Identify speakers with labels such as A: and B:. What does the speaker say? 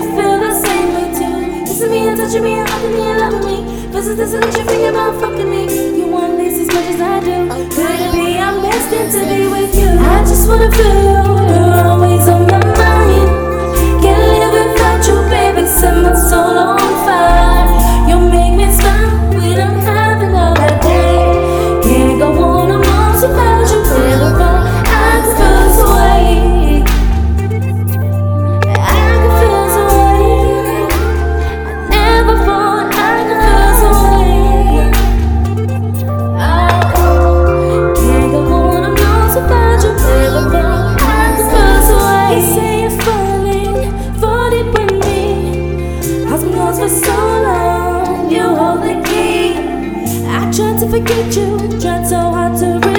A: you feel the same way too. Kissing me and touching me and hugging me and loving me. Versus this and you think about fucking me. You want this as much as I do. Could it be I'm destined to be with you? I just wanna feel. forget you. Tried so hard to.